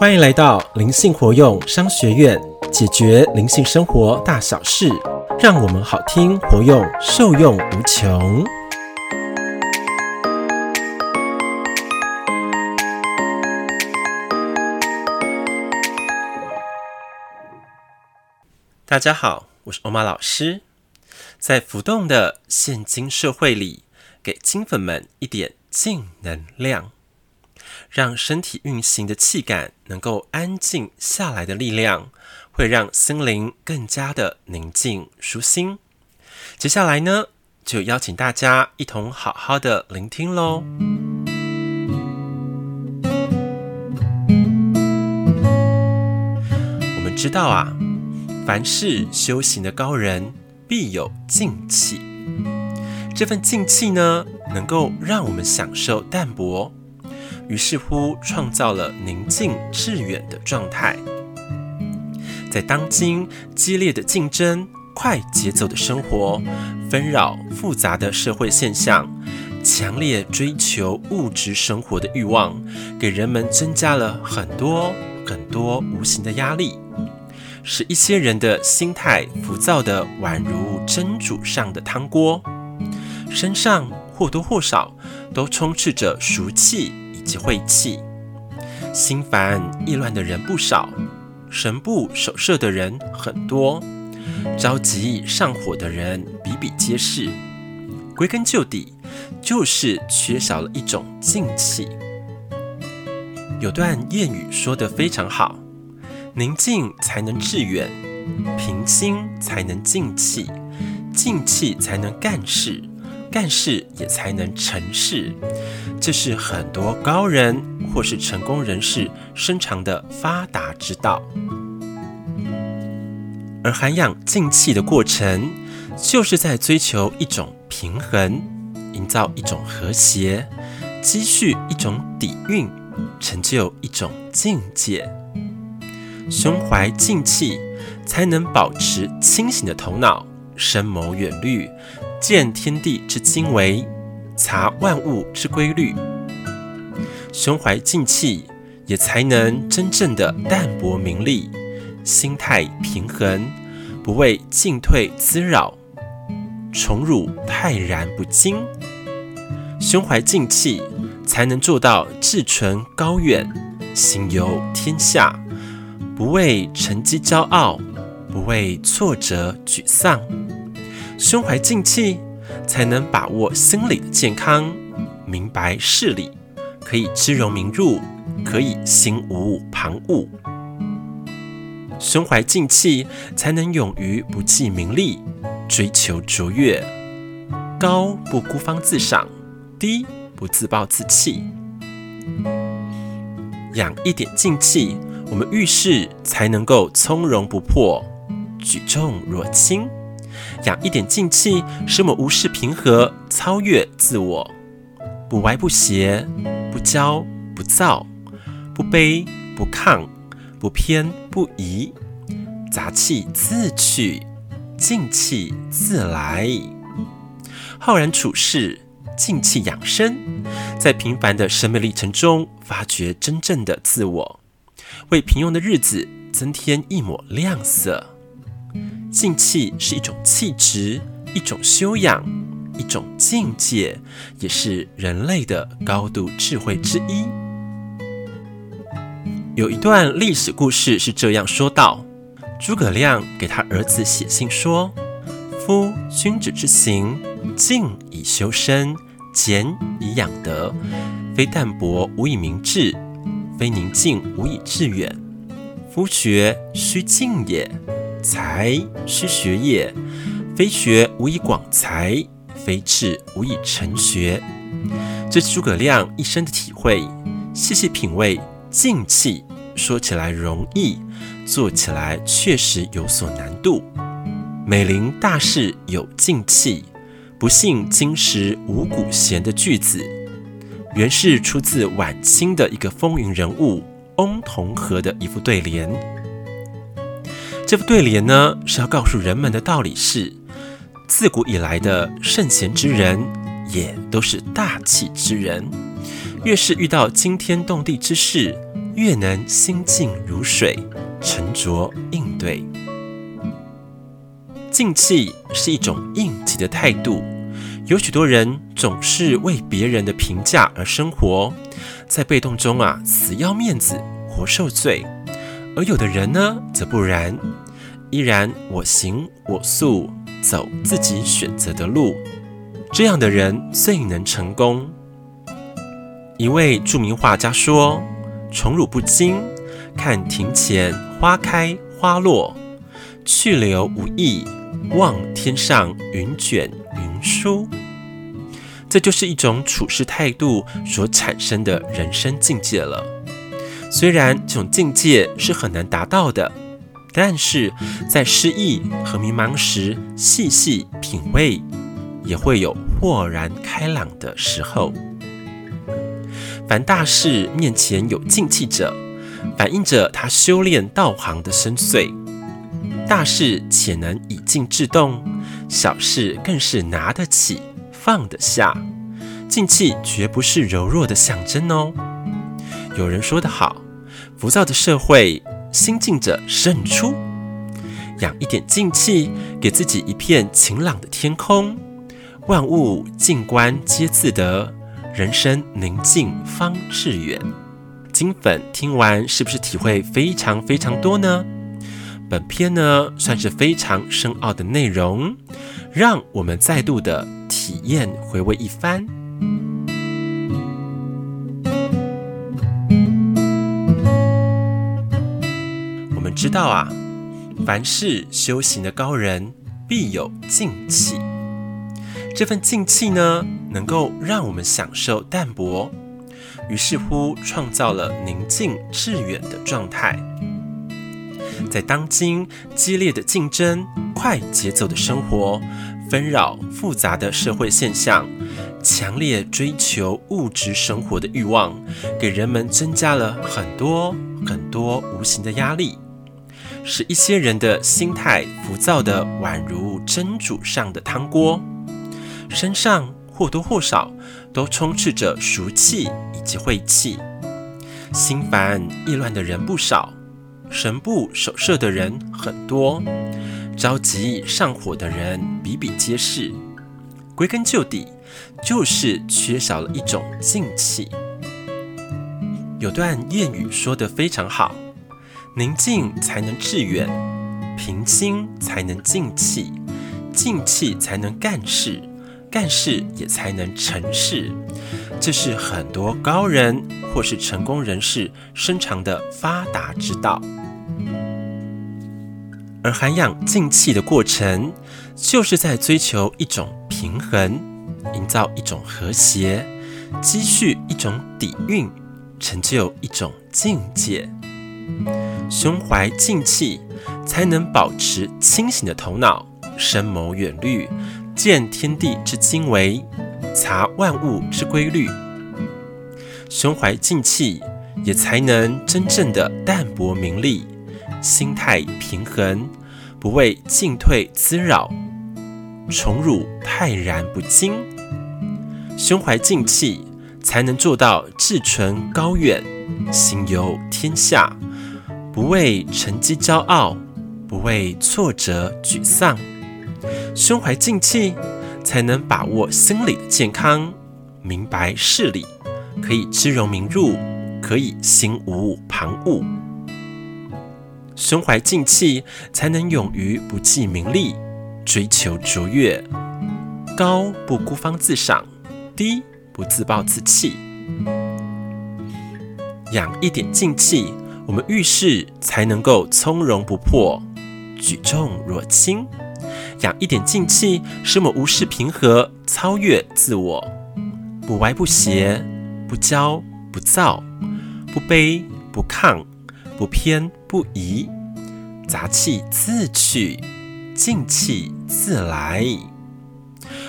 欢迎来到灵性活用商学院，解决灵性生活大小事，让我们好听活用，受用无穷。大家好，我是欧玛老师。在浮动的现今社会里，给金粉们一点静能量。让身体运行的气感能够安静下来的力量，会让心灵更加的宁静舒心。接下来呢，就邀请大家一同好好的聆听喽。我们知道啊，凡是修行的高人，必有静气。这份静气呢，能够让我们享受淡泊。于是乎，创造了宁静致远的状态。在当今激烈的竞争、快节奏的生活、纷扰复杂的社会现象、强烈追求物质生活的欲望，给人们增加了很多很多无形的压力，使一些人的心态浮躁得宛如蒸煮上的汤锅，身上或多或少都充斥着俗气。及晦气，心烦意乱的人不少，神不守舍的人很多，着急上火的人比比皆是。归根究底，就是缺少了一种静气。有段谚语说得非常好：宁静才能致远，平心才能静气，静气才能干事。干事也才能成事，这是很多高人或是成功人士深藏的发达之道。而涵养静气的过程，就是在追求一种平衡，营造一种和谐，积蓄一种底蕴，成就一种境界。胸怀静气，才能保持清醒的头脑，深谋远虑。见天地之经纬，察万物之规律，胸怀静气，也才能真正的淡泊名利，心态平衡，不为进退滋扰，宠辱泰然不惊。胸怀静气，才能做到志存高远，行游天下，不为成绩骄傲，不为挫折沮丧。胸怀静气，才能把握心理的健康，明白事理，可以知荣明辱，可以心无旁骛。胸怀静气，才能勇于不计名利，追求卓越，高不孤芳自赏，低不自暴自弃。养一点静气，我们遇事才能够从容不迫，举重若轻。养一点静气，使我们无事平和，超越自我，不歪不斜，不骄不躁，不卑不亢，不偏不倚，杂气自去，静气自来。浩然处世，静气养生，在平凡的生命历程中，发掘真正的自我，为平庸的日子增添一抹亮色。静气是一种气质，一种修养，一种境界，也是人类的高度智慧之一。有一段历史故事是这样说道：诸葛亮给他儿子写信说：“夫君子之行，静以修身，俭以养德。非淡泊无以明志，非宁静无以致远。夫学须静也。”才须学也，非学无以广才，非志无以成学。这是诸葛亮一生的体会。细细品味，静气说起来容易，做起来确实有所难度。美龄大事有静气，不幸今时无古贤的句子，原是出自晚清的一个风云人物翁同龢的一副对联。这副对联呢，是要告诉人们的道理是：自古以来的圣贤之人，也都是大气之人。越是遇到惊天动地之事，越能心静如水，沉着应对。静气是一种应急的态度。有许多人总是为别人的评价而生活，在被动中啊，死要面子，活受罪；而有的人呢，则不然，依然我行我素，走自己选择的路。这样的人最能成功。一位著名画家说：“宠辱不惊，看庭前花开花落，去留无意，望天上云卷云舒。”这就是一种处事态度所产生的人生境界了。虽然这种境界是很难达到的，但是在失意和迷茫时，细细品味，也会有豁然开朗的时候。凡大事面前有静气者，反映着他修炼道行的深邃。大事且能以静制动，小事更是拿得起。放得下，静气绝不是柔弱的象征哦。有人说得好，浮躁的社会，心静者胜出。养一点静气，给自己一片晴朗的天空，万物静观皆自得，人生宁静方致远。金粉听完是不是体会非常非常多呢？本篇呢，算是非常深奥的内容，让我们再度的。体验回味一番。知道啊，凡是修行的高人，必有静气。这份静气呢，能够让我们享受淡泊，于是乎创造了宁静致远的状态。在当今激烈的竞争、快节奏的生活。纷扰复杂的社会现象，强烈追求物质生活的欲望，给人们增加了很多很多无形的压力，使一些人的心态浮躁的宛如蒸煮上的汤锅，身上或多或少都充斥着俗气以及晦气，心烦意乱的人不少，神不守舍的人很多。着急上火的人比比皆是，归根究底，就是缺少了一种静气。有段谚语说得非常好：宁静才能致远，平心才能静气，静气才能干事，干事也才能成事。这是很多高人或是成功人士深藏的发达之道。而涵养静气的过程，就是在追求一种平衡，营造一种和谐，积蓄一种底蕴，成就一种境界。胸怀静气，才能保持清醒的头脑，深谋远虑，见天地之经纬，察万物之规律。胸怀静气，也才能真正的淡泊名利。心态平衡，不为进退滋扰，宠辱泰然不惊。胸怀静气，才能做到志存高远，行游天下，不为成绩骄傲，不为挫折沮丧。胸怀静气，才能把握心理的健康，明白事理，可以知荣明辱，可以心无旁骛。胸怀静气，才能勇于不计名利，追求卓越。高不孤芳自赏，低不自暴自弃。养一点静气，我们遇事才能够从容不迫，举重若轻。养一点静气，使我们无事平和，超越自我，不歪不斜，不骄不躁，不卑不亢。不偏不倚，杂气自去，静气自来。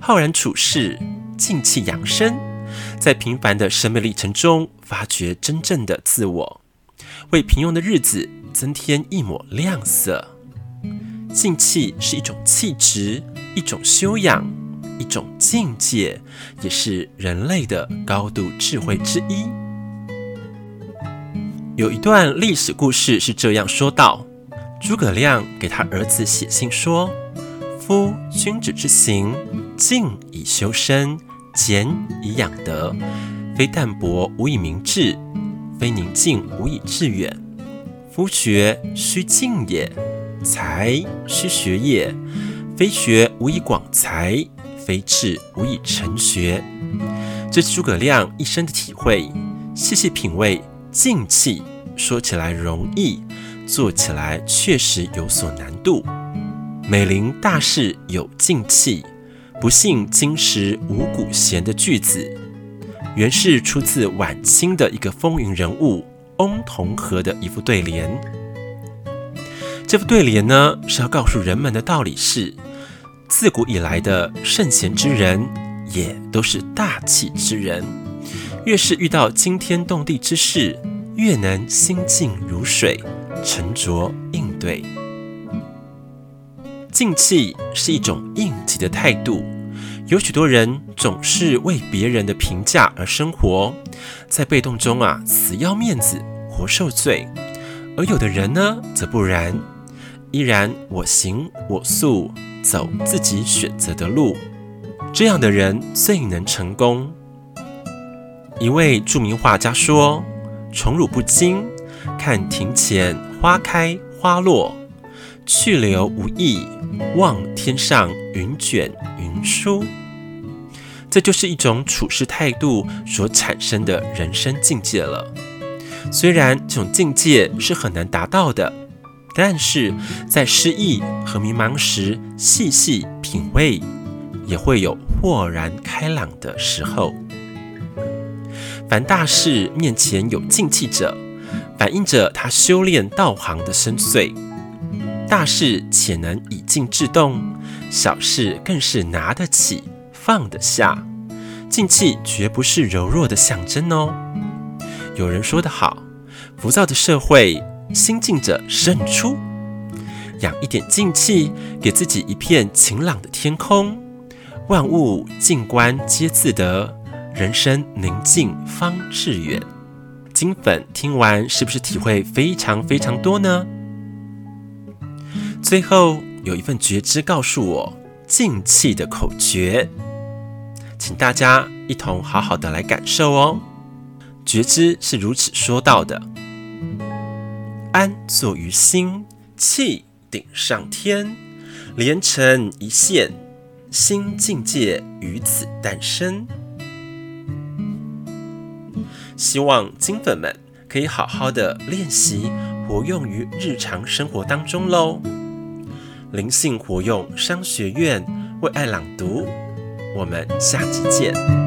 浩然处世，静气养生，在平凡的生命历程中，发掘真正的自我，为平庸的日子增添一抹亮色。静气是一种气质，一种修养，一种境界，也是人类的高度智慧之一。有一段历史故事是这样说道：诸葛亮给他儿子写信说：“夫君子之行，静以修身，俭以养德。非淡泊无以明志，非宁静无以致远。夫学须静也，才须学也。非学无以广才，非志无以成学。”这是诸葛亮一生的体会。细细品味。静气说起来容易，做起来确实有所难度。美龄大事有静气，不幸今时无古贤的句子，原是出自晚清的一个风云人物翁同龢的一副对联。这副对联呢，是要告诉人们的道理是：自古以来的圣贤之人，也都是大气之人。越是遇到惊天动地之事，越能心静如水，沉着应对。静气是一种应急的态度。有许多人总是为别人的评价而生活，在被动中啊，死要面子，活受罪；而有的人呢，则不然，依然我行我素，走自己选择的路。这样的人最能成功。一位著名画家说：“宠辱不惊，看庭前花开花落；去留无意，望天上云卷云舒。”这就是一种处事态度所产生的人生境界了。虽然这种境界是很难达到的，但是在失意和迷茫时，细细品味，也会有豁然开朗的时候。凡大事面前有静气者，反映着他修炼道行的深邃。大事且能以静制动，小事更是拿得起放得下。静气绝不是柔弱的象征哦。有人说得好，浮躁的社会，心静者胜出。养一点静气，给自己一片晴朗的天空，万物静观皆自得。人生宁静方致远。金粉听完是不是体会非常非常多呢？最后有一份觉知告诉我静气的口诀，请大家一同好好的来感受哦。觉知是如此说到的：安坐于心，气顶上天，连成一线，新境界于此诞生。希望金粉们可以好好的练习，活用于日常生活当中喽。灵性活用商学院为爱朗读，我们下集见。